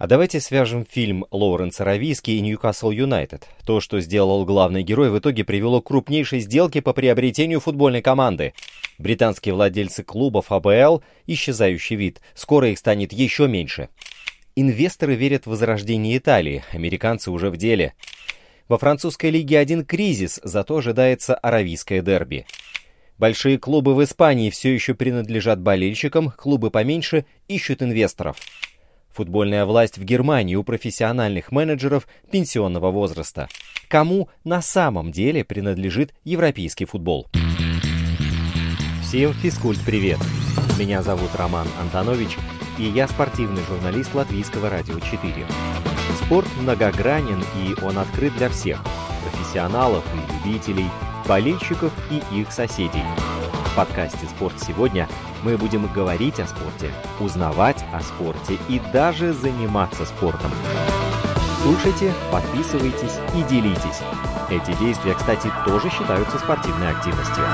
А давайте свяжем фильм Лоуренса Рависки и Ньюкасл Юнайтед. То, что сделал главный герой, в итоге привело к крупнейшей сделке по приобретению футбольной команды. Британские владельцы клубов АБЛ, исчезающий вид, скоро их станет еще меньше. Инвесторы верят в возрождение Италии, американцы уже в деле. Во французской лиге один кризис, зато ожидается аравийское дерби. Большие клубы в Испании все еще принадлежат болельщикам, клубы поменьше ищут инвесторов. Футбольная власть в Германии у профессиональных менеджеров пенсионного возраста. Кому на самом деле принадлежит европейский футбол? Всем физкульт-привет! Меня зовут Роман Антонович, и я спортивный журналист Латвийского радио 4. Спорт многогранен, и он открыт для всех – профессионалов и любителей, болельщиков и их соседей – в подкасте «Спорт сегодня» мы будем говорить о спорте, узнавать о спорте и даже заниматься спортом. Слушайте, подписывайтесь и делитесь. Эти действия, кстати, тоже считаются спортивной активностью.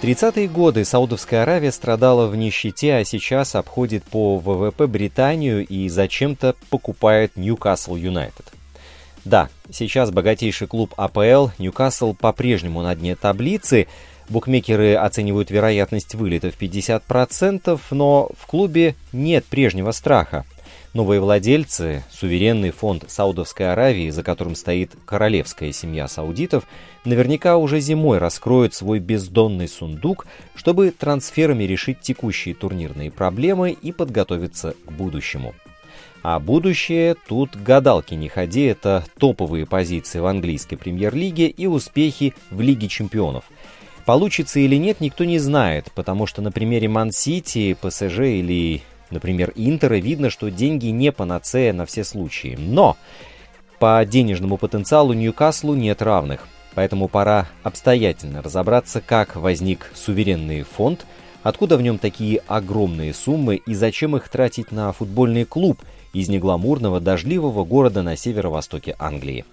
В 30-е годы Саудовская Аравия страдала в нищете, а сейчас обходит по ВВП Британию и зачем-то покупает Ньюкасл Юнайтед. Да, сейчас богатейший клуб АПЛ Ньюкасл по-прежнему на дне таблицы. Букмекеры оценивают вероятность вылета в 50%, но в клубе нет прежнего страха. Новые владельцы, суверенный фонд Саудовской Аравии, за которым стоит королевская семья саудитов, наверняка уже зимой раскроют свой бездонный сундук, чтобы трансферами решить текущие турнирные проблемы и подготовиться к будущему. А будущее тут гадалки не ходи, это топовые позиции в английской премьер-лиге и успехи в Лиге чемпионов. Получится или нет, никто не знает, потому что на примере Ман-Сити, ПСЖ или, например, Интера видно, что деньги не панацея на все случаи. Но по денежному потенциалу Ньюкаслу нет равных. Поэтому пора обстоятельно разобраться, как возник суверенный фонд, откуда в нем такие огромные суммы и зачем их тратить на футбольный клуб – из негламурного дождливого города на северо-востоке Англии.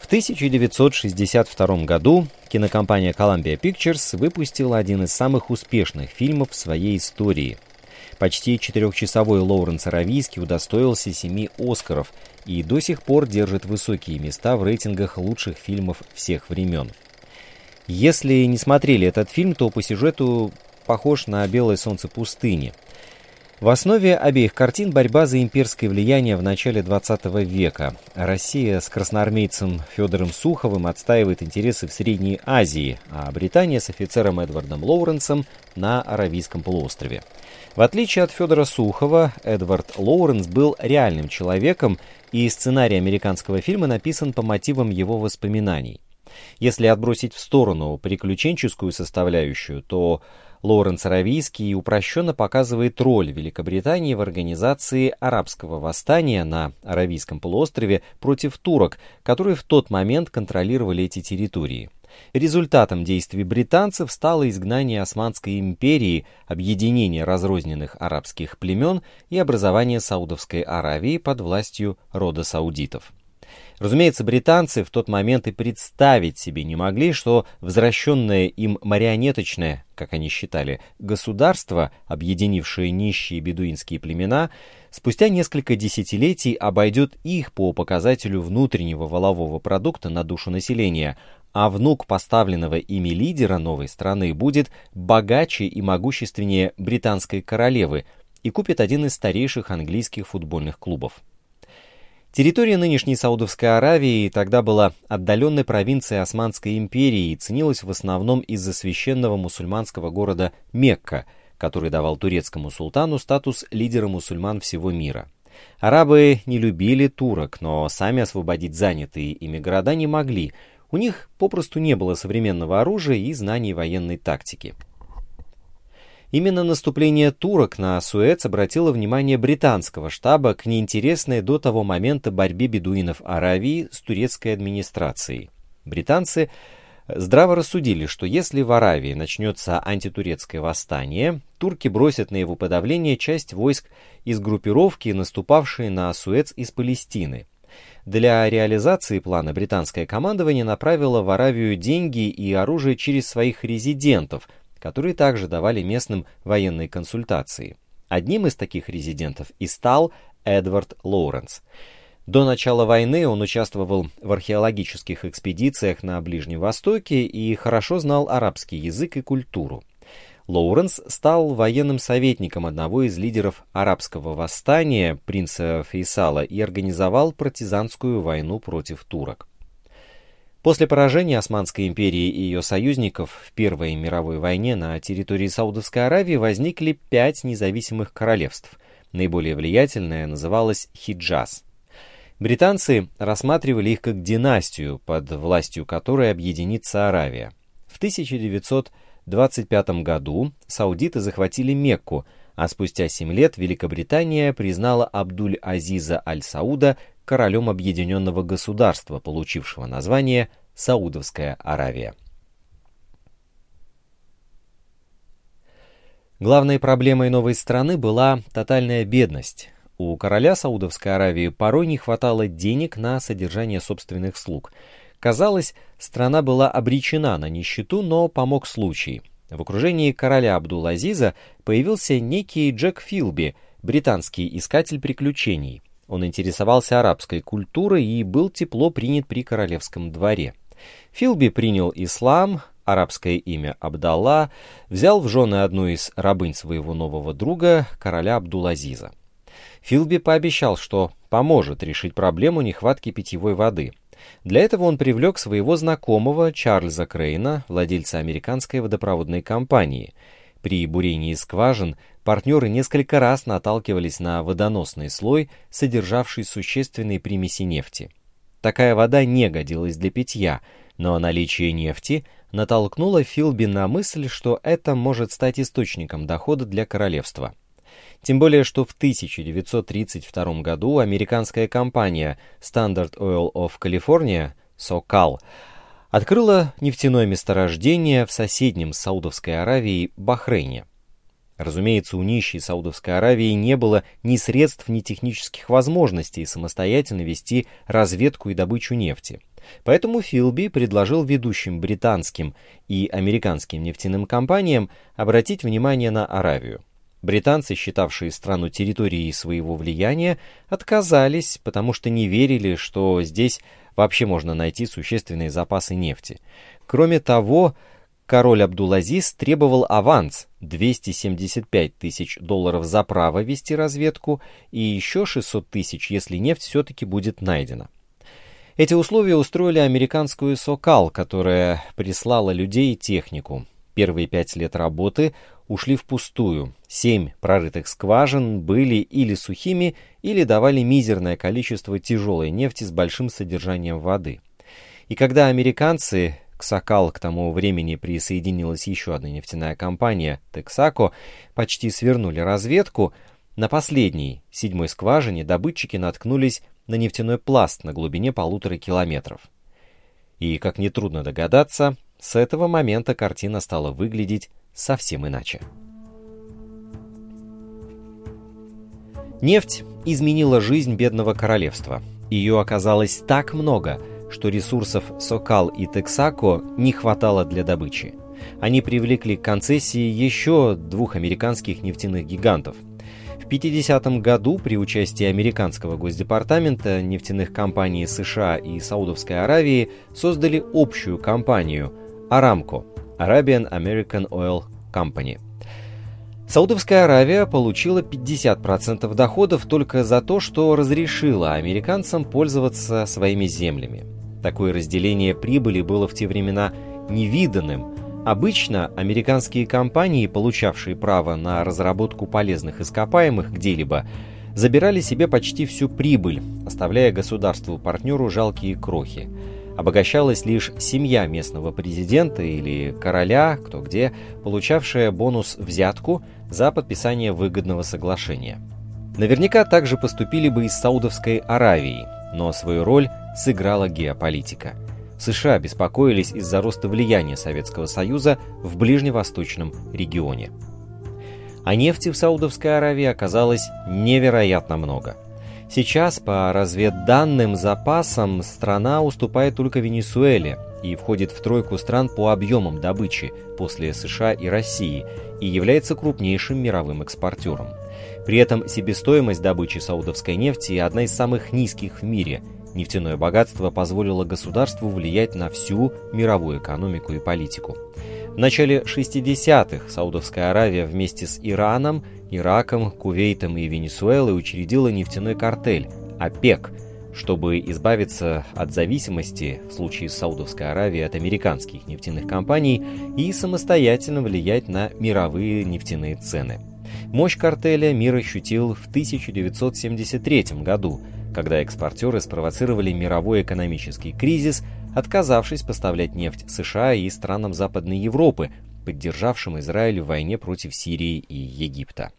В 1962 году кинокомпания Columbia Pictures выпустила один из самых успешных фильмов в своей истории. Почти четырехчасовой Лоуренс Аравийский удостоился семи «Оскаров» и до сих пор держит высокие места в рейтингах лучших фильмов всех времен. Если не смотрели этот фильм, то по сюжету похож на «Белое солнце пустыни», в основе обеих картин борьба за имперское влияние в начале XX века. Россия с красноармейцем Федором Суховым отстаивает интересы в Средней Азии, а Британия с офицером Эдвардом Лоуренсом на Аравийском полуострове. В отличие от Федора Сухова, Эдвард Лоуренс был реальным человеком, и сценарий американского фильма написан по мотивам его воспоминаний. Если отбросить в сторону приключенческую составляющую, то Лоуренс Аравийский упрощенно показывает роль Великобритании в организации арабского восстания на Аравийском полуострове против турок, которые в тот момент контролировали эти территории. Результатом действий британцев стало изгнание Османской империи, объединение разрозненных арабских племен и образование Саудовской Аравии под властью рода саудитов. Разумеется, британцы в тот момент и представить себе не могли, что возвращенное им марионеточное, как они считали, государство, объединившее нищие бедуинские племена, спустя несколько десятилетий обойдет их по показателю внутреннего валового продукта на душу населения, а внук поставленного ими лидера новой страны будет богаче и могущественнее британской королевы и купит один из старейших английских футбольных клубов. Территория нынешней Саудовской Аравии тогда была отдаленной провинцией Османской империи и ценилась в основном из-за священного мусульманского города Мекка, который давал турецкому султану статус лидера мусульман всего мира. Арабы не любили турок, но сами освободить занятые ими города не могли. У них попросту не было современного оружия и знаний военной тактики. Именно наступление турок на Суэц обратило внимание британского штаба к неинтересной до того момента борьбе бедуинов Аравии с турецкой администрацией. Британцы здраво рассудили, что если в Аравии начнется антитурецкое восстание, турки бросят на его подавление часть войск из группировки, наступавшей на Суэц из Палестины. Для реализации плана британское командование направило в Аравию деньги и оружие через своих резидентов, которые также давали местным военные консультации. Одним из таких резидентов и стал Эдвард Лоуренс. До начала войны он участвовал в археологических экспедициях на Ближнем Востоке и хорошо знал арабский язык и культуру. Лоуренс стал военным советником одного из лидеров арабского восстания, принца Фейсала, и организовал партизанскую войну против турок. После поражения Османской империи и ее союзников в Первой мировой войне на территории Саудовской Аравии возникли пять независимых королевств. Наиболее влиятельное называлось Хиджаз. Британцы рассматривали их как династию, под властью которой объединится Аравия. В 1925 году саудиты захватили Мекку, а спустя 7 лет Великобритания признала Абдуль-Азиза Аль-Сауда королем объединенного государства, получившего название Саудовская Аравия. Главной проблемой новой страны была тотальная бедность. У короля Саудовской Аравии порой не хватало денег на содержание собственных слуг. Казалось, страна была обречена на нищету, но помог случай. В окружении короля Абдул-Азиза появился некий Джек Филби, британский искатель приключений. Он интересовался арабской культурой и был тепло принят при королевском дворе. Филби принял ислам, арабское имя Абдалла, взял в жены одну из рабынь своего нового друга, короля Абдулазиза. Филби пообещал, что поможет решить проблему нехватки питьевой воды. Для этого он привлек своего знакомого Чарльза Крейна, владельца американской водопроводной компании. При бурении скважин партнеры несколько раз наталкивались на водоносный слой, содержавший существенные примеси нефти. Такая вода не годилась для питья, но наличие нефти натолкнуло Филби на мысль, что это может стать источником дохода для королевства. Тем более, что в 1932 году американская компания Standard Oil of California, SoCal, открыла нефтяное месторождение в соседнем Саудовской Аравией Бахрейне. Разумеется, у нищей Саудовской Аравии не было ни средств, ни технических возможностей самостоятельно вести разведку и добычу нефти. Поэтому Филби предложил ведущим британским и американским нефтяным компаниям обратить внимание на Аравию. Британцы, считавшие страну территорией своего влияния, отказались, потому что не верили, что здесь вообще можно найти существенные запасы нефти. Кроме того, король Абдулазиз требовал аванс 275 тысяч долларов за право вести разведку и еще 600 тысяч, если нефть все-таки будет найдена. Эти условия устроили американскую «Сокал», которая прислала людей и технику. Первые пять лет работы ушли впустую. Семь прорытых скважин были или сухими, или давали мизерное количество тяжелой нефти с большим содержанием воды. И когда американцы к Сокал к тому времени присоединилась еще одна нефтяная компания Texaco, почти свернули разведку. На последней, седьмой скважине, добытчики наткнулись на нефтяной пласт на глубине полутора километров. И, как нетрудно догадаться, с этого момента картина стала выглядеть совсем иначе. Нефть изменила жизнь бедного королевства. Ее оказалось так много – что ресурсов Сокал и Тексако не хватало для добычи. Они привлекли к концессии еще двух американских нефтяных гигантов. В 50 году при участии американского госдепартамента нефтяных компаний США и Саудовской Аравии создали общую компанию Aramco – Arabian American Oil Company – Саудовская Аравия получила 50% доходов только за то, что разрешила американцам пользоваться своими землями. Такое разделение прибыли было в те времена невиданным. Обычно американские компании, получавшие право на разработку полезных ископаемых где-либо, забирали себе почти всю прибыль, оставляя государству-партнеру жалкие крохи. Обогащалась лишь семья местного президента или короля, кто где, получавшая бонус-взятку за подписание выгодного соглашения. Наверняка также поступили бы и с Саудовской Аравией, но свою роль сыграла геополитика. США беспокоились из-за роста влияния Советского Союза в ближневосточном регионе. А нефти в Саудовской Аравии оказалось невероятно много. Сейчас по разведданным запасам страна уступает только Венесуэле, и входит в тройку стран по объемам добычи после США и России и является крупнейшим мировым экспортером. При этом себестоимость добычи саудовской нефти одна из самых низких в мире. Нефтяное богатство позволило государству влиять на всю мировую экономику и политику. В начале 60-х Саудовская Аравия вместе с Ираном, Ираком, Кувейтом и Венесуэлой учредила нефтяной картель ОПЕК – чтобы избавиться от зависимости, в случае Саудовской Аравией, от американских нефтяных компаний и самостоятельно влиять на мировые нефтяные цены. Мощь картеля мир ощутил в 1973 году, когда экспортеры спровоцировали мировой экономический кризис, отказавшись поставлять нефть США и странам Западной Европы, поддержавшим Израиль в войне против Сирии и Египта.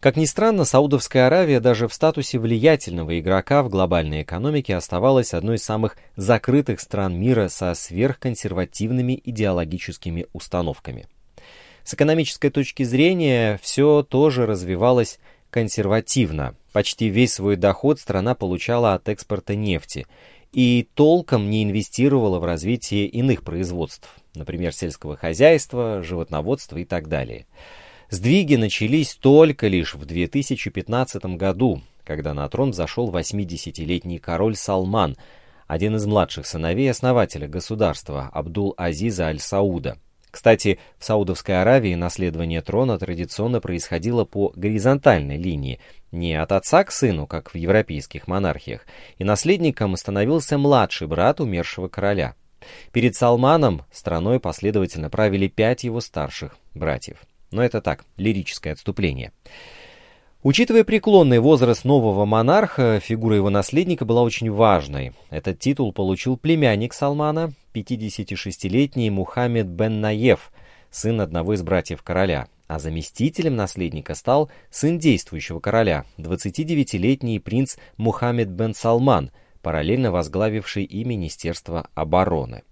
Как ни странно, Саудовская Аравия даже в статусе влиятельного игрока в глобальной экономике оставалась одной из самых закрытых стран мира со сверхконсервативными идеологическими установками. С экономической точки зрения все тоже развивалось консервативно. Почти весь свой доход страна получала от экспорта нефти и толком не инвестировала в развитие иных производств, например, сельского хозяйства, животноводства и так далее. Сдвиги начались только лишь в 2015 году, когда на трон зашел 80-летний король Салман, один из младших сыновей основателя государства Абдул-Азиза Аль-Сауда. Кстати, в Саудовской Аравии наследование трона традиционно происходило по горизонтальной линии, не от отца к сыну, как в европейских монархиях, и наследником становился младший брат умершего короля. Перед Салманом страной последовательно правили пять его старших братьев. Но это так, лирическое отступление. Учитывая преклонный возраст нового монарха, фигура его наследника была очень важной. Этот титул получил племянник Салмана, 56-летний Мухаммед бен Наев, сын одного из братьев короля, а заместителем наследника стал сын действующего короля, 29-летний принц Мухаммед бен Салман, параллельно возглавивший и Министерство обороны.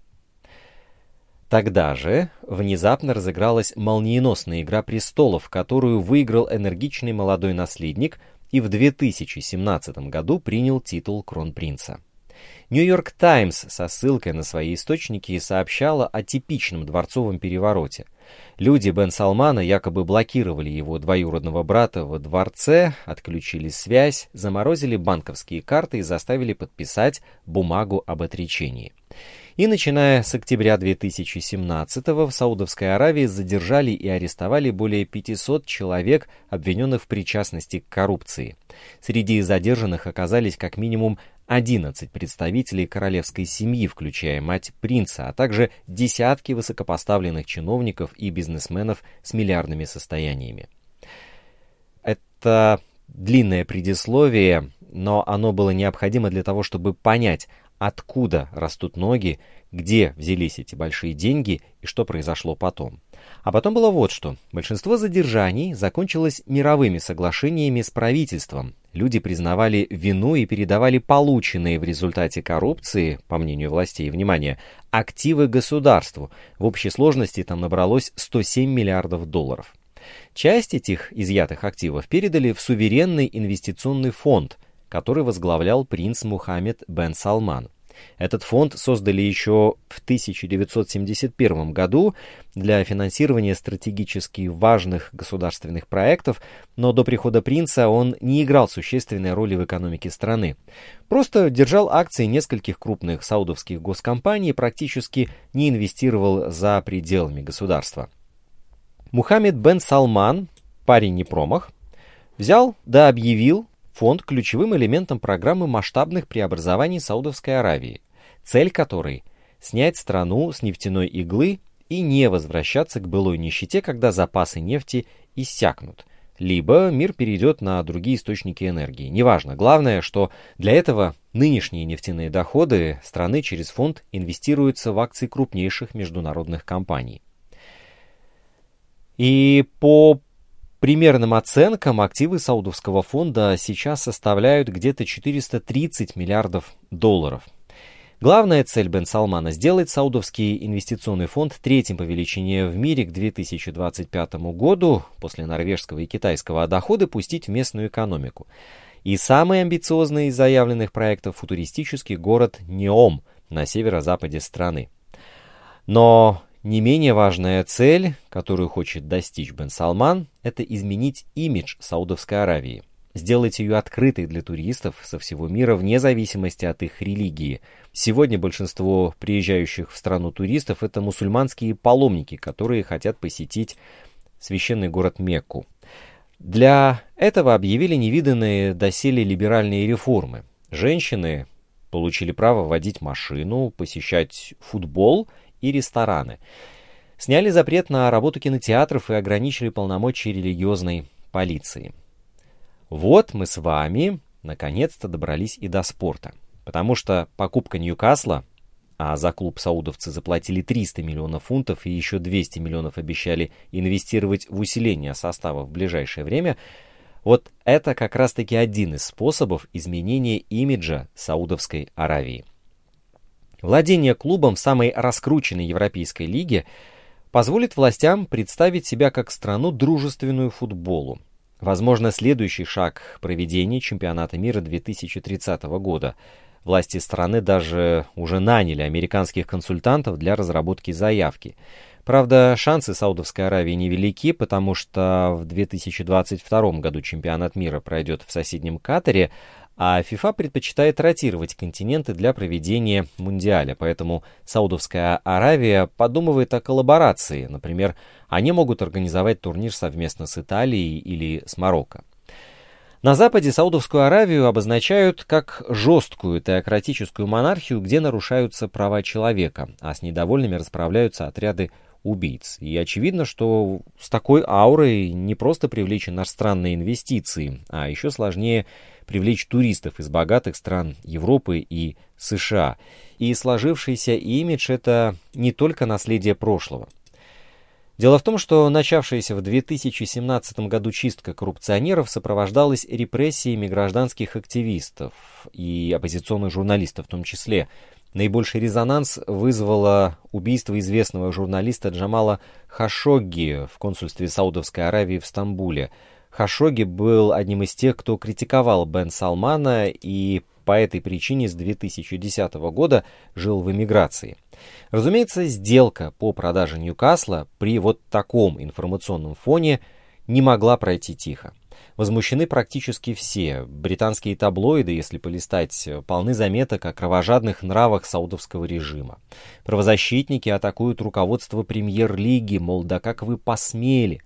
Тогда же внезапно разыгралась молниеносная «Игра престолов», которую выиграл энергичный молодой наследник и в 2017 году принял титул кронпринца. Нью-Йорк Таймс со ссылкой на свои источники сообщала о типичном дворцовом перевороте. Люди Бен Салмана якобы блокировали его двоюродного брата во дворце, отключили связь, заморозили банковские карты и заставили подписать бумагу об отречении. И начиная с октября 2017 в Саудовской Аравии задержали и арестовали более 500 человек, обвиненных в причастности к коррупции. Среди задержанных оказались как минимум 11 представителей королевской семьи, включая мать принца, а также десятки высокопоставленных чиновников и бизнесменов с миллиардными состояниями. Это длинное предисловие, но оно было необходимо для того, чтобы понять, откуда растут ноги, где взялись эти большие деньги и что произошло потом. А потом было вот что. Большинство задержаний закончилось мировыми соглашениями с правительством. Люди признавали вину и передавали полученные в результате коррупции, по мнению властей, внимание, активы государству. В общей сложности там набралось 107 миллиардов долларов. Часть этих изъятых активов передали в суверенный инвестиционный фонд, который возглавлял принц Мухаммед бен Салман. Этот фонд создали еще в 1971 году для финансирования стратегически важных государственных проектов, но до прихода принца он не играл существенной роли в экономике страны. Просто держал акции нескольких крупных саудовских госкомпаний и практически не инвестировал за пределами государства. Мухаммед бен Салман, парень не промах, взял да объявил фонд ключевым элементом программы масштабных преобразований Саудовской Аравии, цель которой – снять страну с нефтяной иглы и не возвращаться к былой нищете, когда запасы нефти иссякнут, либо мир перейдет на другие источники энергии. Неважно, главное, что для этого нынешние нефтяные доходы страны через фонд инвестируются в акции крупнейших международных компаний. И по примерным оценкам активы Саудовского фонда сейчас составляют где-то 430 миллиардов долларов. Главная цель Бен Салмана – сделать Саудовский инвестиционный фонд третьим по величине в мире к 2025 году, после норвежского и китайского, а доходы пустить в местную экономику. И самый амбициозный из заявленных проектов – футуристический город Неом на северо-западе страны. Но не менее важная цель, которую хочет достичь Бен Салман, это изменить имидж Саудовской Аравии – сделать ее открытой для туристов со всего мира вне зависимости от их религии. Сегодня большинство приезжающих в страну туристов это мусульманские паломники, которые хотят посетить священный город Мекку. Для этого объявили невиданные доселе либеральные реформы. Женщины получили право водить машину, посещать футбол и рестораны. Сняли запрет на работу кинотеатров и ограничили полномочия религиозной полиции. Вот мы с вами наконец-то добрались и до спорта. Потому что покупка Ньюкасла, а за клуб саудовцы заплатили 300 миллионов фунтов и еще 200 миллионов обещали инвестировать в усиление состава в ближайшее время, вот это как раз-таки один из способов изменения имиджа Саудовской Аравии. Владение клубом в самой раскрученной европейской лиге позволит властям представить себя как страну дружественную футболу, Возможно, следующий шаг к проведению чемпионата мира 2030 года. Власти страны даже уже наняли американских консультантов для разработки заявки. Правда, шансы Саудовской Аравии невелики, потому что в 2022 году чемпионат мира пройдет в соседнем Катаре, а ФИФА предпочитает ротировать континенты для проведения Мундиаля, поэтому Саудовская Аравия подумывает о коллаборации. Например, они могут организовать турнир совместно с Италией или с Марокко. На Западе Саудовскую Аравию обозначают как жесткую теократическую монархию, где нарушаются права человека, а с недовольными расправляются отряды убийц. И очевидно, что с такой аурой не просто привлечь иностранные инвестиции, а еще сложнее привлечь туристов из богатых стран Европы и США. И сложившийся имидж – это не только наследие прошлого. Дело в том, что начавшаяся в 2017 году чистка коррупционеров сопровождалась репрессиями гражданских активистов и оппозиционных журналистов в том числе. Наибольший резонанс вызвало убийство известного журналиста Джамала Хашогги в консульстве Саудовской Аравии в Стамбуле – Хашоги был одним из тех, кто критиковал Бен Салмана и по этой причине с 2010 года жил в эмиграции. Разумеется, сделка по продаже Ньюкасла при вот таком информационном фоне не могла пройти тихо. Возмущены практически все. Британские таблоиды, если полистать, полны заметок о кровожадных нравах саудовского режима. Правозащитники атакуют руководство премьер-лиги, мол, да как вы посмели.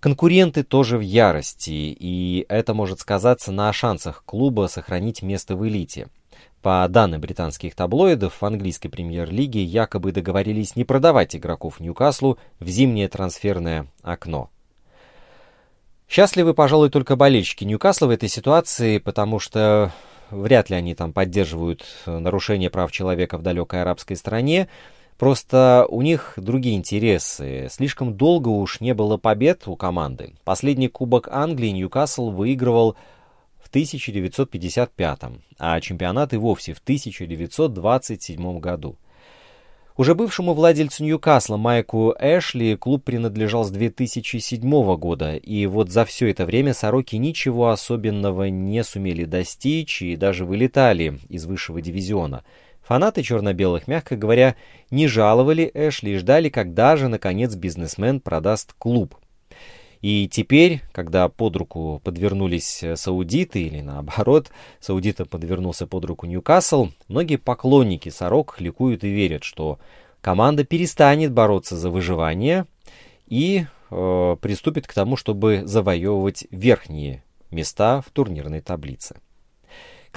Конкуренты тоже в ярости, и это может сказаться на шансах клуба сохранить место в элите. По данным британских таблоидов, в английской премьер-лиге якобы договорились не продавать игроков Ньюкаслу в зимнее трансферное окно. Счастливы, пожалуй, только болельщики Ньюкасла в этой ситуации, потому что вряд ли они там поддерживают нарушение прав человека в далекой арабской стране, Просто у них другие интересы. Слишком долго уж не было побед у команды. Последний Кубок Англии Ньюкасл выигрывал в 1955, а чемпионат и вовсе в 1927 году. Уже бывшему владельцу Ньюкасла Майку Эшли клуб принадлежал с 2007 года, и вот за все это время «Сороки» ничего особенного не сумели достичь и даже вылетали из высшего дивизиона – Фанаты черно-белых, мягко говоря, не жаловали Эшли и ждали, когда же, наконец, бизнесмен продаст клуб. И теперь, когда под руку подвернулись саудиты, или наоборот, саудита подвернулся под руку Ньюкасл, многие поклонники Сорок ликуют и верят, что команда перестанет бороться за выживание и э, приступит к тому, чтобы завоевывать верхние места в турнирной таблице.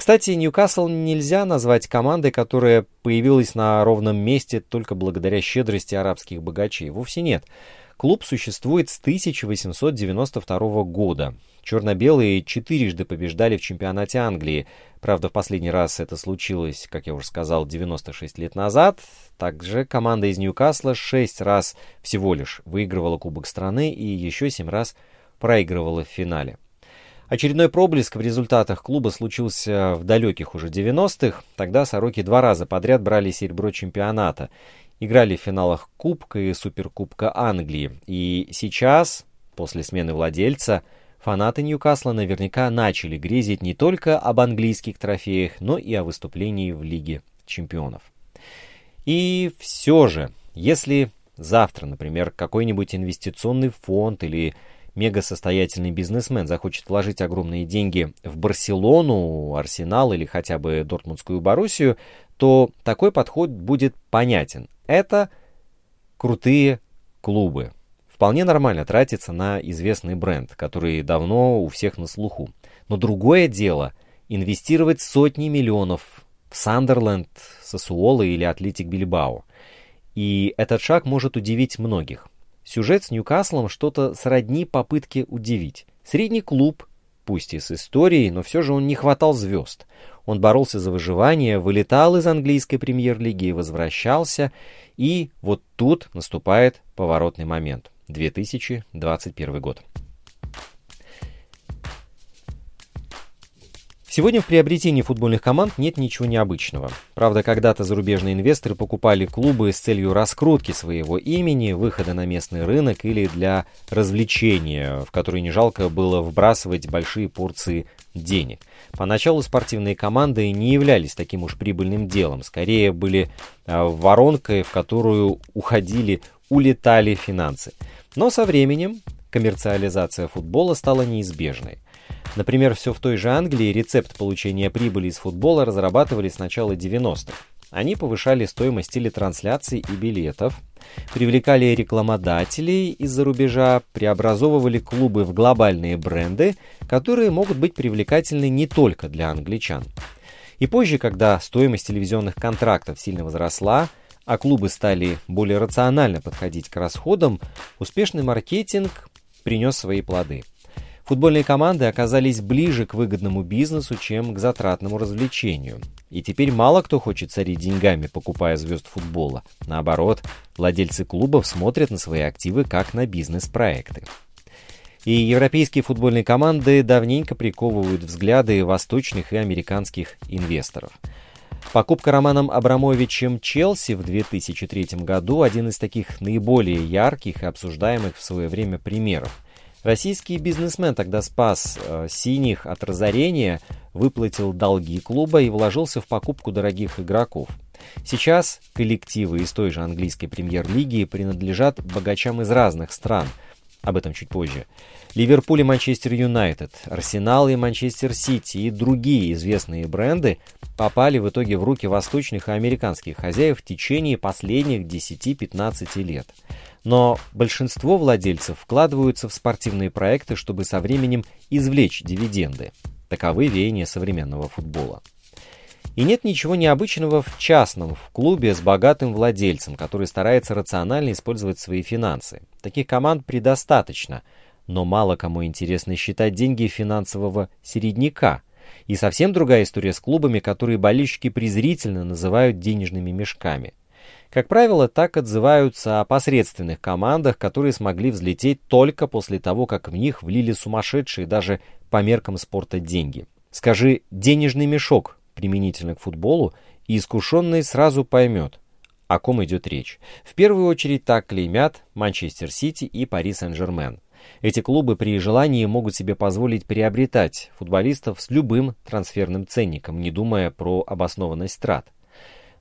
Кстати, Ньюкасл нельзя назвать командой, которая появилась на ровном месте только благодаря щедрости арабских богачей. Вовсе нет. Клуб существует с 1892 года. Черно-белые четырежды побеждали в чемпионате Англии. Правда, в последний раз это случилось, как я уже сказал, 96 лет назад. Также команда из Ньюкасла шесть раз всего лишь выигрывала Кубок страны и еще семь раз проигрывала в финале. Очередной проблеск в результатах клуба случился в далеких уже 90-х. Тогда «Сороки» два раза подряд брали серебро чемпионата. Играли в финалах Кубка и Суперкубка Англии. И сейчас, после смены владельца, фанаты Ньюкасла наверняка начали грезить не только об английских трофеях, но и о выступлении в Лиге чемпионов. И все же, если завтра, например, какой-нибудь инвестиционный фонд или мегасостоятельный бизнесмен захочет вложить огромные деньги в Барселону, Арсенал или хотя бы Дортмундскую Боруссию, то такой подход будет понятен. Это крутые клубы. Вполне нормально тратиться на известный бренд, который давно у всех на слуху. Но другое дело – инвестировать сотни миллионов в Сандерленд, Сосуоло или Атлетик Бильбао. И этот шаг может удивить многих. Сюжет с Ньюкаслом что-то сродни попытке удивить. Средний клуб, пусть и с историей, но все же он не хватал звезд. Он боролся за выживание, вылетал из английской премьер-лиги и возвращался. И вот тут наступает поворотный момент. 2021 год. Сегодня в приобретении футбольных команд нет ничего необычного. Правда, когда-то зарубежные инвесторы покупали клубы с целью раскрутки своего имени, выхода на местный рынок или для развлечения, в которые не жалко было вбрасывать большие порции денег. Поначалу спортивные команды не являлись таким уж прибыльным делом, скорее были а, воронкой, в которую уходили, улетали финансы. Но со временем коммерциализация футбола стала неизбежной. Например, все в той же Англии рецепт получения прибыли из футбола разрабатывали с начала 90-х. Они повышали стоимость телетрансляций и билетов, привлекали рекламодателей из-за рубежа, преобразовывали клубы в глобальные бренды, которые могут быть привлекательны не только для англичан. И позже, когда стоимость телевизионных контрактов сильно возросла, а клубы стали более рационально подходить к расходам, успешный маркетинг принес свои плоды – Футбольные команды оказались ближе к выгодному бизнесу, чем к затратному развлечению. И теперь мало кто хочет царить деньгами, покупая звезд футбола. Наоборот, владельцы клубов смотрят на свои активы как на бизнес-проекты. И европейские футбольные команды давненько приковывают взгляды восточных и американских инвесторов. Покупка Романом Абрамовичем Челси в 2003 году – один из таких наиболее ярких и обсуждаемых в свое время примеров – Российский бизнесмен тогда спас э, синих от разорения, выплатил долги клуба и вложился в покупку дорогих игроков. Сейчас коллективы из той же английской премьер-лиги принадлежат богачам из разных стран. Об этом чуть позже. Ливерпуль и Манчестер Юнайтед, Арсенал и Манчестер Сити и другие известные бренды попали в итоге в руки восточных и американских хозяев в течение последних 10-15 лет. Но большинство владельцев вкладываются в спортивные проекты, чтобы со временем извлечь дивиденды. Таковы веяния современного футбола. И нет ничего необычного в частном, в клубе с богатым владельцем, который старается рационально использовать свои финансы. Таких команд предостаточно, но мало кому интересно считать деньги финансового середняка. И совсем другая история с клубами, которые болельщики презрительно называют денежными мешками. Как правило, так отзываются о посредственных командах, которые смогли взлететь только после того, как в них влили сумасшедшие даже по меркам спорта деньги. Скажи «денежный мешок» применительно к футболу, и искушенный сразу поймет, о ком идет речь. В первую очередь так клеймят Манчестер Сити и Пари Сен-Жермен. Эти клубы при желании могут себе позволить приобретать футболистов с любым трансферным ценником, не думая про обоснованность трат.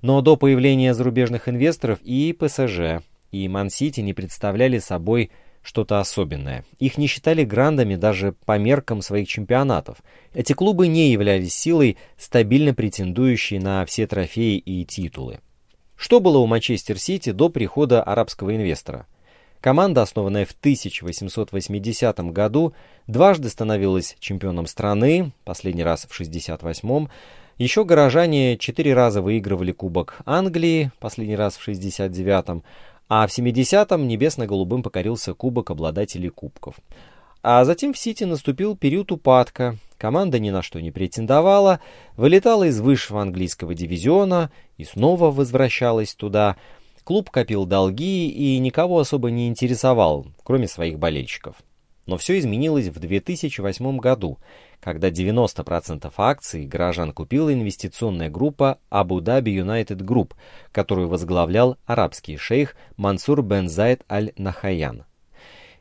Но до появления зарубежных инвесторов и ПСЖ, и Ман-Сити не представляли собой что-то особенное. Их не считали грандами даже по меркам своих чемпионатов. Эти клубы не являлись силой, стабильно претендующей на все трофеи и титулы. Что было у Манчестер Сити до прихода арабского инвестора? Команда, основанная в 1880 году, дважды становилась чемпионом страны, последний раз в 68-м, еще горожане четыре раза выигрывали Кубок Англии, последний раз в 69-м, а в 70-м небесно-голубым покорился Кубок обладателей Кубков. А затем в Сити наступил период упадка. Команда ни на что не претендовала, вылетала из высшего английского дивизиона и снова возвращалась туда. Клуб копил долги и никого особо не интересовал, кроме своих болельщиков. Но все изменилось в 2008 году, когда 90% акций горожан купила инвестиционная группа Abu Dhabi United Group, которую возглавлял арабский шейх Мансур бен Зайд аль-Нахаян.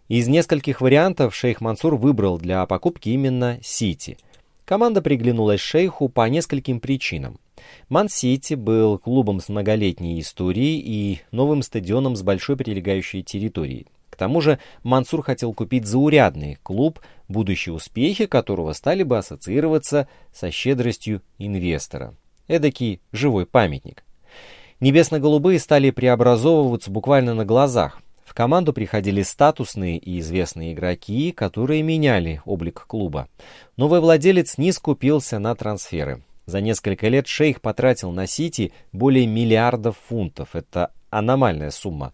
Из нескольких вариантов шейх Мансур выбрал для покупки именно Сити. Команда приглянулась шейху по нескольким причинам. Ман-Сити был клубом с многолетней историей и новым стадионом с большой прилегающей территорией. Тому же Мансур хотел купить заурядный клуб, будущие успехи которого стали бы ассоциироваться со щедростью инвестора. Эдакий живой памятник. Небесно-голубые стали преобразовываться буквально на глазах. В команду приходили статусные и известные игроки, которые меняли облик клуба. Новый владелец не скупился на трансферы. За несколько лет шейх потратил на Сити более миллиардов фунтов. Это аномальная сумма.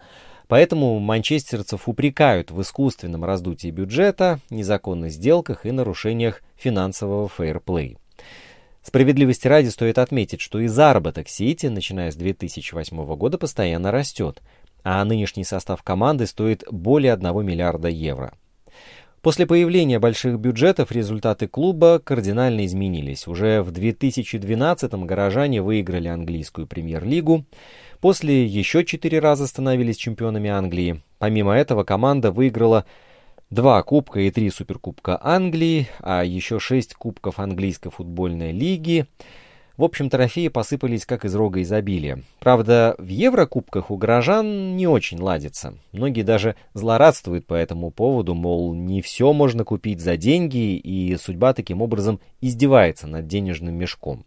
Поэтому манчестерцев упрекают в искусственном раздутии бюджета, незаконных сделках и нарушениях финансового фейерплей. Справедливости ради стоит отметить, что и заработок Сити, начиная с 2008 года, постоянно растет, а нынешний состав команды стоит более 1 миллиарда евро. После появления больших бюджетов результаты клуба кардинально изменились. Уже в 2012-м горожане выиграли английскую премьер-лигу, после еще четыре раза становились чемпионами Англии. Помимо этого команда выиграла два кубка и три суперкубка Англии, а еще шесть кубков английской футбольной лиги – в общем, трофеи посыпались как из рога изобилия. Правда, в Еврокубках у горожан не очень ладится. Многие даже злорадствуют по этому поводу, мол, не все можно купить за деньги, и судьба таким образом издевается над денежным мешком.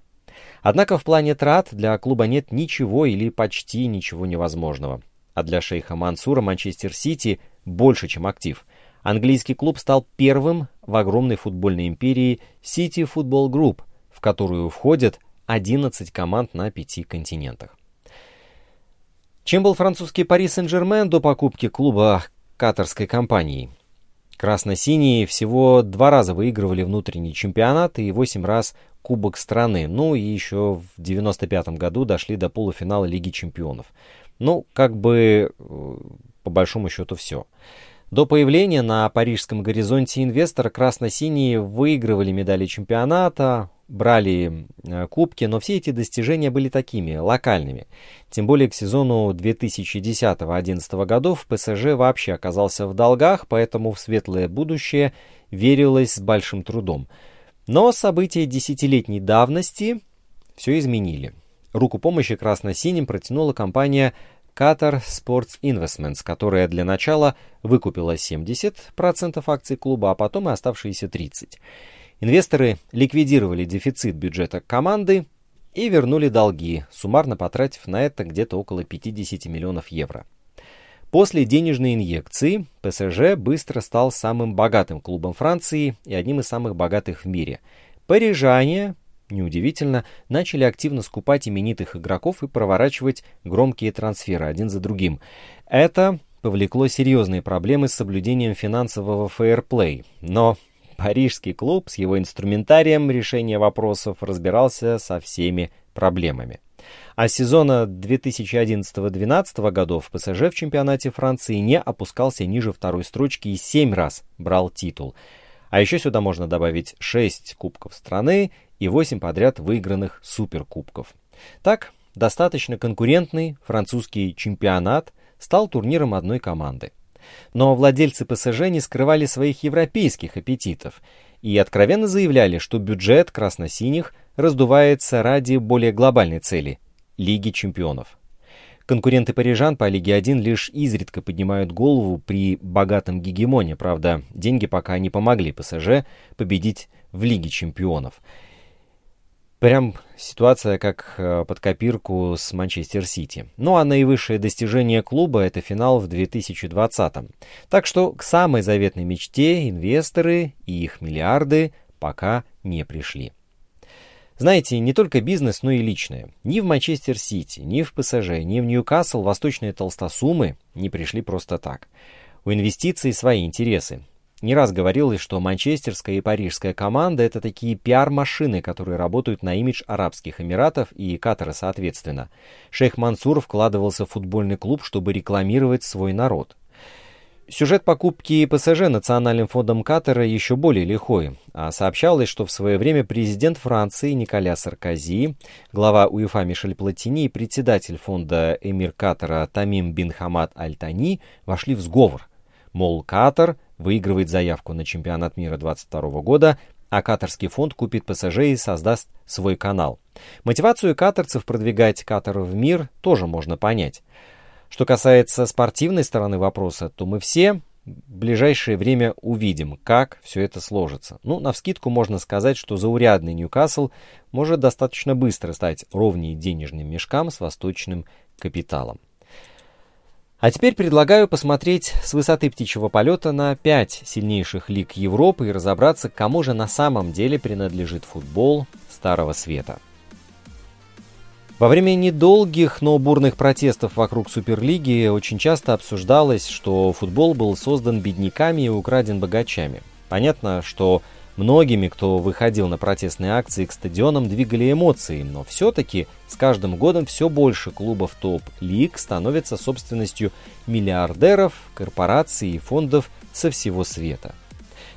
Однако в плане трат для клуба нет ничего или почти ничего невозможного. А для шейха Мансура Манчестер Сити больше, чем актив. Английский клуб стал первым в огромной футбольной империи City Football Group, в которую входят 11 команд на пяти континентах. Чем был французский Пари Сен-Жермен до покупки клуба катарской компании? Красно-синие всего два раза выигрывали внутренний чемпионат и восемь раз Кубок страны. Ну и еще в 95 году дошли до полуфинала Лиги чемпионов. Ну, как бы э, по большому счету все. До появления на парижском горизонте инвестора красно-синие выигрывали медали чемпионата, брали э, кубки, но все эти достижения были такими, локальными. Тем более к сезону 2010-2011 годов ПСЖ вообще оказался в долгах, поэтому в светлое будущее верилось с большим трудом. Но события десятилетней давности все изменили. Руку помощи красно-синим протянула компания Qatar Sports Investments, которая для начала выкупила 70% акций клуба, а потом и оставшиеся 30%. Инвесторы ликвидировали дефицит бюджета команды и вернули долги, суммарно потратив на это где-то около 50 миллионов евро. После денежной инъекции ПСЖ быстро стал самым богатым клубом Франции и одним из самых богатых в мире. Парижане, неудивительно, начали активно скупать именитых игроков и проворачивать громкие трансферы один за другим. Это повлекло серьезные проблемы с соблюдением финансового фейерплей, но Парижский клуб с его инструментарием решения вопросов разбирался со всеми проблемами. А с сезона 2011-2012 годов ПСЖ в чемпионате Франции не опускался ниже второй строчки и семь раз брал титул. А еще сюда можно добавить 6 кубков страны и 8 подряд выигранных суперкубков. Так, достаточно конкурентный французский чемпионат стал турниром одной команды. Но владельцы ПСЖ не скрывали своих европейских аппетитов и откровенно заявляли, что бюджет красно-синих раздувается ради более глобальной цели – Лиги чемпионов. Конкуренты парижан по Лиге 1 лишь изредка поднимают голову при богатом гегемоне, правда, деньги пока не помогли ПСЖ победить в Лиге чемпионов – Прям ситуация как э, под копирку с Манчестер Сити. Ну а наивысшее достижение клуба это финал в 2020. -м. Так что к самой заветной мечте инвесторы и их миллиарды пока не пришли. Знаете, не только бизнес, но и личное. Ни в Манчестер Сити, ни в ПСЖ, ни в Ньюкасл восточные толстосумы не пришли просто так. У инвестиций свои интересы. Не раз говорилось, что манчестерская и парижская команда – это такие пиар-машины, которые работают на имидж Арабских Эмиратов и Катара соответственно. Шейх Мансур вкладывался в футбольный клуб, чтобы рекламировать свой народ. Сюжет покупки ПСЖ Национальным фондом Катара еще более лихой. А сообщалось, что в свое время президент Франции Николя Саркози, глава УЕФА Мишель Платини и председатель фонда Эмир Катара Тамим бин Хамад Аль-Тани вошли в сговор – Мол, Катар выигрывает заявку на чемпионат мира 2022 года, а катарский фонд купит ПСЖ и создаст свой канал. Мотивацию катарцев продвигать Катар в мир тоже можно понять. Что касается спортивной стороны вопроса, то мы все в ближайшее время увидим, как все это сложится. Ну, на вскидку можно сказать, что заурядный Ньюкасл может достаточно быстро стать ровнее денежным мешкам с восточным капиталом. А теперь предлагаю посмотреть с высоты птичьего полета на пять сильнейших лиг Европы и разобраться, кому же на самом деле принадлежит футбол Старого Света. Во время недолгих, но бурных протестов вокруг Суперлиги очень часто обсуждалось, что футбол был создан бедняками и украден богачами. Понятно, что многими, кто выходил на протестные акции к стадионам, двигали эмоции, но все-таки с каждым годом все больше клубов топ-лиг становятся собственностью миллиардеров, корпораций и фондов со всего света.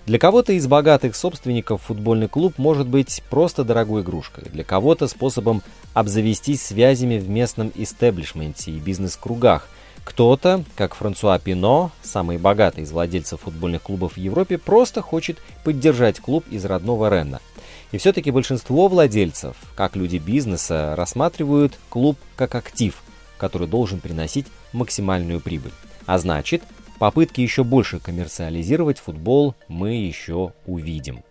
Для кого-то из богатых собственников футбольный клуб может быть просто дорогой игрушкой, для кого-то способом обзавестись связями в местном истеблишменте и бизнес-кругах. Кто-то, как Франсуа Пино, самый богатый из владельцев футбольных клубов в Европе, просто хочет поддержать клуб из родного Ренна. И все-таки большинство владельцев, как люди бизнеса, рассматривают клуб как актив, который должен приносить максимальную прибыль. А значит, Попытки еще больше коммерциализировать футбол мы еще увидим.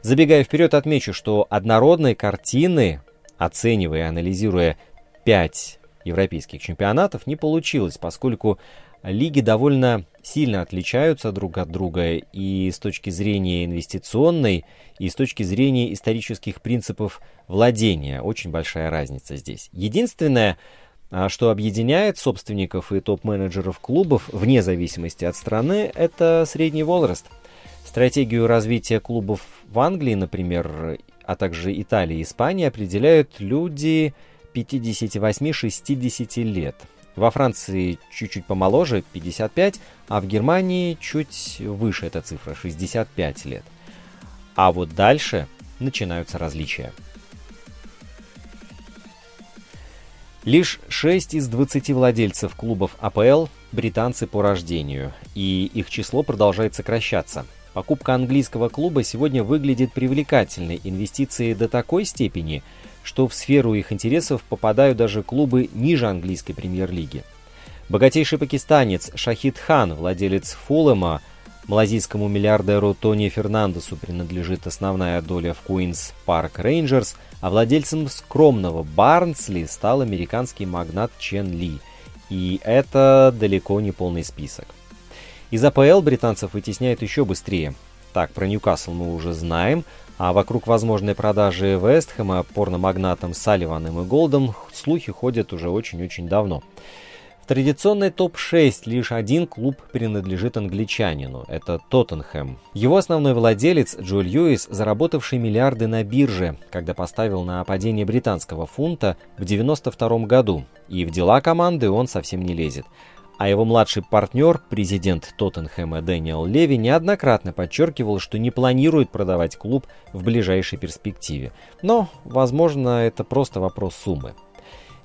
Забегая вперед, отмечу, что однородной картины, оценивая и анализируя пять европейских чемпионатов, не получилось, поскольку лиги довольно сильно отличаются друг от друга и с точки зрения инвестиционной, и с точки зрения исторических принципов владения. Очень большая разница здесь. Единственное, что объединяет собственников и топ-менеджеров клубов, вне зависимости от страны, это средний возраст. Стратегию развития клубов в Англии, например, а также Италии и Испании определяют люди 58-60 лет. Во Франции чуть-чуть помоложе, 55, а в Германии чуть выше эта цифра, 65 лет. А вот дальше начинаются различия. Лишь 6 из 20 владельцев клубов АПЛ – британцы по рождению, и их число продолжает сокращаться. Покупка английского клуба сегодня выглядит привлекательной инвестицией до такой степени, что в сферу их интересов попадают даже клубы ниже английской премьер-лиги. Богатейший пакистанец Шахид Хан, владелец Фулэма, малазийскому миллиардеру Тони Фернандесу принадлежит основная доля в Куинс Парк Рейнджерс – а владельцем скромного Барнсли стал американский магнат Чен Ли. И это далеко не полный список. Из АПЛ британцев вытесняют еще быстрее. Так, про Ньюкасл мы уже знаем, а вокруг возможной продажи Вестхэма порномагнатам Салливаном и Голдом слухи ходят уже очень-очень давно. Традиционной топ-6 лишь один клуб принадлежит англичанину – это Тоттенхэм. Его основной владелец Джо Льюис, заработавший миллиарды на бирже, когда поставил на падение британского фунта в 1992 году, и в дела команды он совсем не лезет. А его младший партнер, президент Тоттенхэма Дэниел Леви, неоднократно подчеркивал, что не планирует продавать клуб в ближайшей перспективе. Но, возможно, это просто вопрос суммы.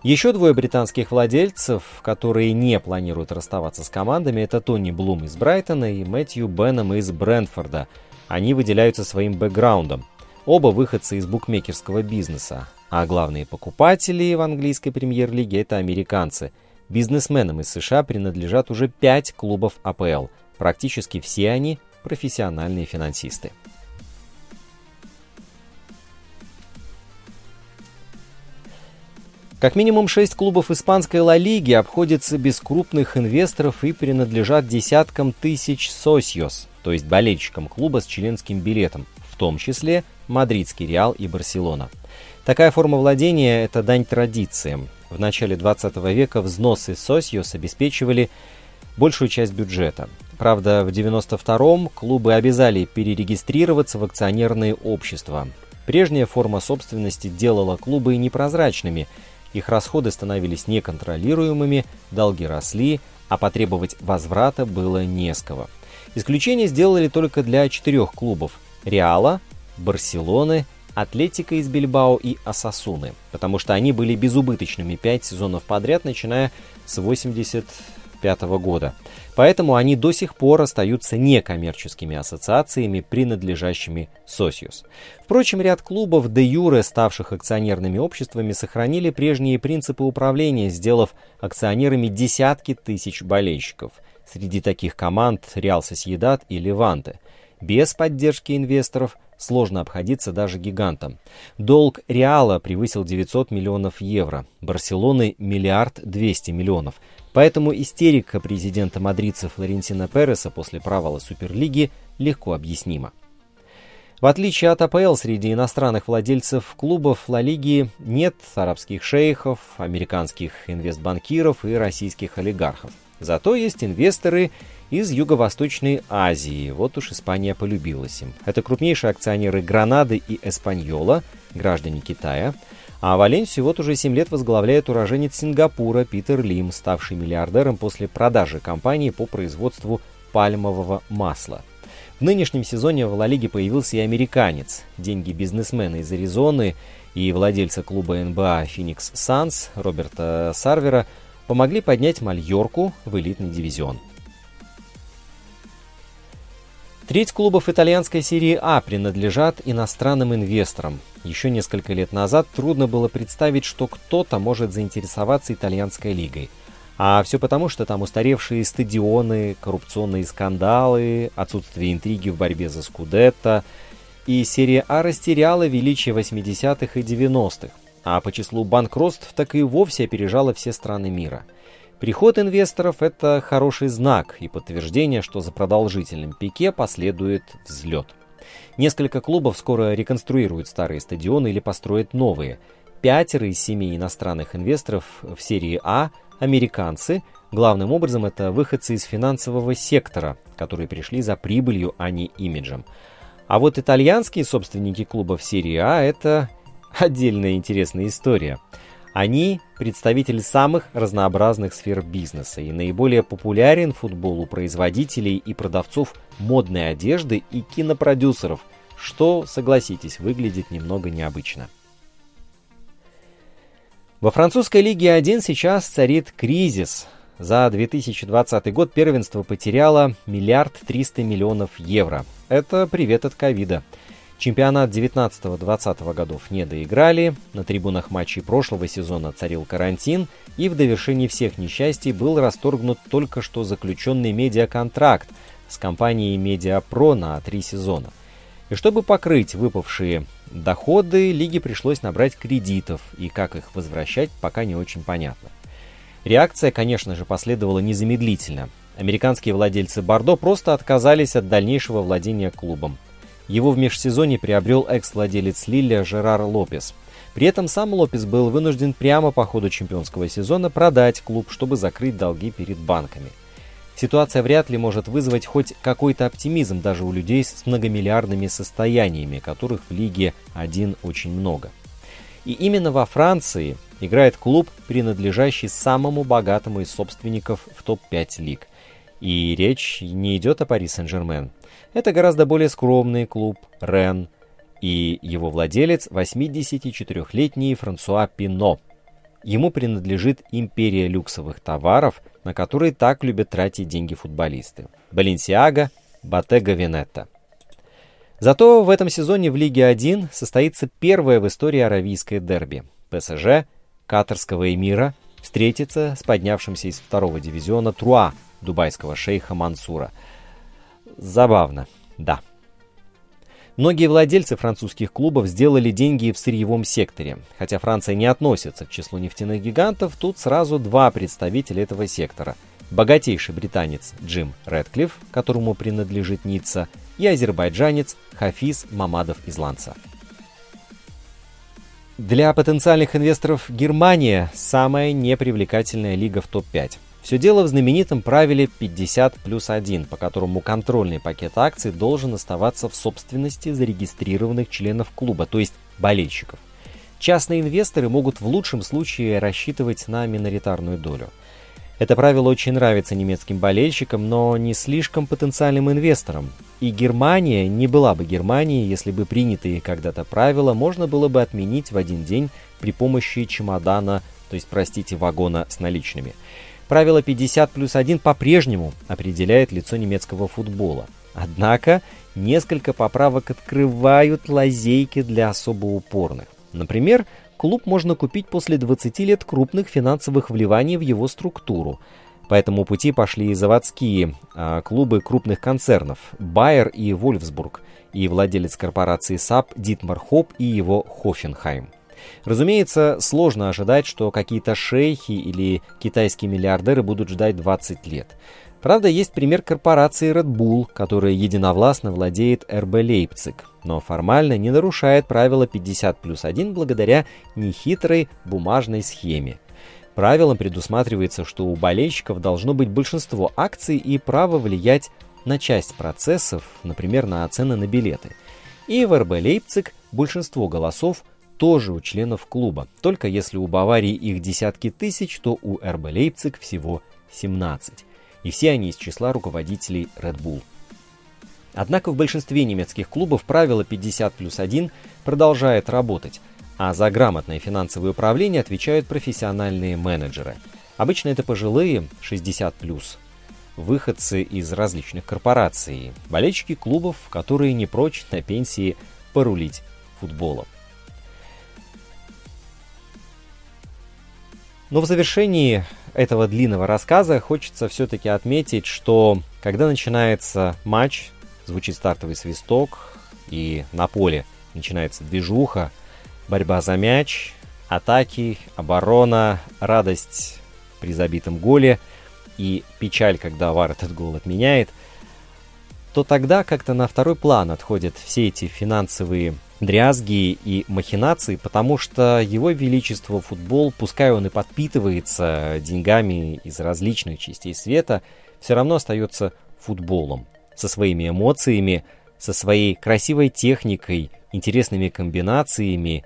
Еще двое британских владельцев, которые не планируют расставаться с командами, это Тони Блум из Брайтона и Мэтью Беннам из Брентфорда. Они выделяются своим бэкграундом. Оба выходцы из букмекерского бизнеса, а главные покупатели в английской премьер-лиге это американцы. Бизнесменам из США принадлежат уже пять клубов АПЛ. Практически все они профессиональные финансисты. Как минимум шесть клубов испанской Ла Лиги обходятся без крупных инвесторов и принадлежат десяткам тысяч сосьос, то есть болельщикам клуба с членским билетом, в том числе Мадридский Реал и Барселона. Такая форма владения – это дань традициям. В начале 20 века взносы сосьос обеспечивали большую часть бюджета. Правда, в 92-м клубы обязали перерегистрироваться в акционерные общества. Прежняя форма собственности делала клубы непрозрачными – их расходы становились неконтролируемыми, долги росли, а потребовать возврата было не с кого. Исключение сделали только для четырех клубов – Реала, Барселоны, Атлетика из Бильбао и Асасуны, потому что они были безубыточными пять сезонов подряд, начиная с 80 1945 года. Поэтому они до сих пор остаются некоммерческими ассоциациями, принадлежащими Сосиус. Впрочем, ряд клубов де юре, ставших акционерными обществами, сохранили прежние принципы управления, сделав акционерами десятки тысяч болельщиков. Среди таких команд Реал Сосьедат и Леванте. Без поддержки инвесторов сложно обходиться даже гигантам. Долг Реала превысил 900 миллионов евро, Барселоны – миллиард 200 миллионов. Поэтому истерика президента мадридца Флорентина Переса после провала Суперлиги легко объяснима. В отличие от АПЛ, среди иностранных владельцев клубов Ла Лиги нет арабских шейхов, американских инвестбанкиров и российских олигархов. Зато есть инвесторы из Юго-Восточной Азии. Вот уж Испания полюбилась им. Это крупнейшие акционеры Гранады и Эспаньола, граждане Китая. А Валенсию вот уже 7 лет возглавляет уроженец Сингапура Питер Лим, ставший миллиардером после продажи компании по производству пальмового масла. В нынешнем сезоне в Ла Лиге появился и американец. Деньги бизнесмена из Аризоны и владельца клуба НБА «Феникс Санс» Роберта Сарвера помогли поднять Мальорку в элитный дивизион. Треть клубов итальянской серии А принадлежат иностранным инвесторам. Еще несколько лет назад трудно было представить, что кто-то может заинтересоваться итальянской лигой. А все потому, что там устаревшие стадионы, коррупционные скандалы, отсутствие интриги в борьбе за Скудетто, и серия А растеряла величие 80-х и 90-х, а по числу банкротств так и вовсе опережала все страны мира – Приход инвесторов – это хороший знак и подтверждение, что за продолжительным пике последует взлет. Несколько клубов скоро реконструируют старые стадионы или построят новые. Пятеро из семи иностранных инвесторов в серии А – американцы. Главным образом это выходцы из финансового сектора, которые пришли за прибылью, а не имиджем. А вот итальянские собственники клубов серии А – это отдельная интересная история – они – представители самых разнообразных сфер бизнеса, и наиболее популярен футбол у производителей и продавцов модной одежды и кинопродюсеров, что, согласитесь, выглядит немного необычно. Во французской лиге 1 сейчас царит кризис. За 2020 год первенство потеряло миллиард триста миллионов евро. Это привет от ковида. Чемпионат 19-20 годов не доиграли, на трибунах матчей прошлого сезона царил карантин, и в довершении всех несчастий был расторгнут только что заключенный медиаконтракт с компанией Медиапро на три сезона. И чтобы покрыть выпавшие доходы, лиге пришлось набрать кредитов, и как их возвращать, пока не очень понятно. Реакция, конечно же, последовала незамедлительно. Американские владельцы Бордо просто отказались от дальнейшего владения клубом. Его в межсезонье приобрел экс-владелец Лилля Жерар Лопес. При этом сам Лопес был вынужден прямо по ходу чемпионского сезона продать клуб, чтобы закрыть долги перед банками. Ситуация вряд ли может вызвать хоть какой-то оптимизм даже у людей с многомиллиардными состояниями, которых в Лиге 1 очень много. И именно во Франции играет клуб, принадлежащий самому богатому из собственников в топ-5 лиг. И речь не идет о Пари Сен-Жермен. Это гораздо более скромный клуб Рен и его владелец 84-летний Франсуа Пино. Ему принадлежит империя люксовых товаров, на которые так любят тратить деньги футболисты. Баленсиага, Bottega Veneta. Зато в этом сезоне в Лиге 1 состоится первое в истории аравийское дерби. ПСЖ, катарского эмира, встретится с поднявшимся из второго дивизиона Труа, дубайского шейха Мансура – Забавно, да. Многие владельцы французских клубов сделали деньги в сырьевом секторе. Хотя Франция не относится к числу нефтяных гигантов, тут сразу два представителя этого сектора. Богатейший британец Джим Редклифф, которому принадлежит Ницца, и азербайджанец Хафиз Мамадов из Ланца. Для потенциальных инвесторов Германия – самая непривлекательная лига в топ-5. Все дело в знаменитом правиле 50 плюс 1, по которому контрольный пакет акций должен оставаться в собственности зарегистрированных членов клуба, то есть болельщиков. Частные инвесторы могут в лучшем случае рассчитывать на миноритарную долю. Это правило очень нравится немецким болельщикам, но не слишком потенциальным инвесторам. И Германия не была бы Германией, если бы принятые когда-то правила можно было бы отменить в один день при помощи чемодана, то есть, простите, вагона с наличными – Правило 50 плюс 1 по-прежнему определяет лицо немецкого футбола. Однако несколько поправок открывают лазейки для особо упорных. Например, клуб можно купить после 20 лет крупных финансовых вливаний в его структуру. По этому пути пошли и заводские а, клубы крупных концернов Байер и Вольфсбург, и владелец корпорации SAP Дитмар Хопп и его Хоффенхайм. Разумеется, сложно ожидать, что какие-то шейхи или китайские миллиардеры будут ждать 20 лет. Правда, есть пример корпорации Red Bull, которая единовластно владеет РБ Лейпциг, но формально не нарушает правило 50 плюс 1 благодаря нехитрой бумажной схеме. Правилом предусматривается, что у болельщиков должно быть большинство акций и право влиять на часть процессов, например, на цены на билеты. И в РБ Лейпциг большинство голосов тоже у членов клуба. Только если у Баварии их десятки тысяч, то у РБ Лейпциг всего 17. И все они из числа руководителей Red Bull. Однако в большинстве немецких клубов правило 50 плюс 1 продолжает работать, а за грамотное финансовое управление отвечают профессиональные менеджеры. Обычно это пожилые 60 плюс, выходцы из различных корпораций, болельщики клубов, которые не прочь на пенсии порулить футболом. Но в завершении этого длинного рассказа хочется все-таки отметить, что когда начинается матч, звучит стартовый свисток, и на поле начинается движуха, борьба за мяч, атаки, оборона, радость при забитом голе и печаль, когда Вар этот гол отменяет, то тогда как-то на второй план отходят все эти финансовые дрязги и махинации, потому что его величество футбол, пускай он и подпитывается деньгами из различных частей света, все равно остается футболом, со своими эмоциями, со своей красивой техникой, интересными комбинациями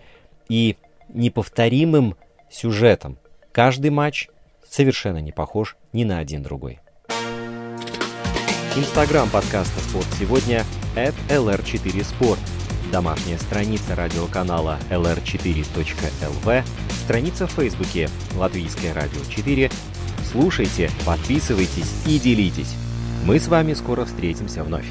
и неповторимым сюжетом. Каждый матч совершенно не похож ни на один другой. Инстаграм подкаста «Спорт сегодня» at lr4sport домашняя страница радиоканала lr4.lv, страница в Фейсбуке «Латвийское радио 4». Слушайте, подписывайтесь и делитесь. Мы с вами скоро встретимся вновь.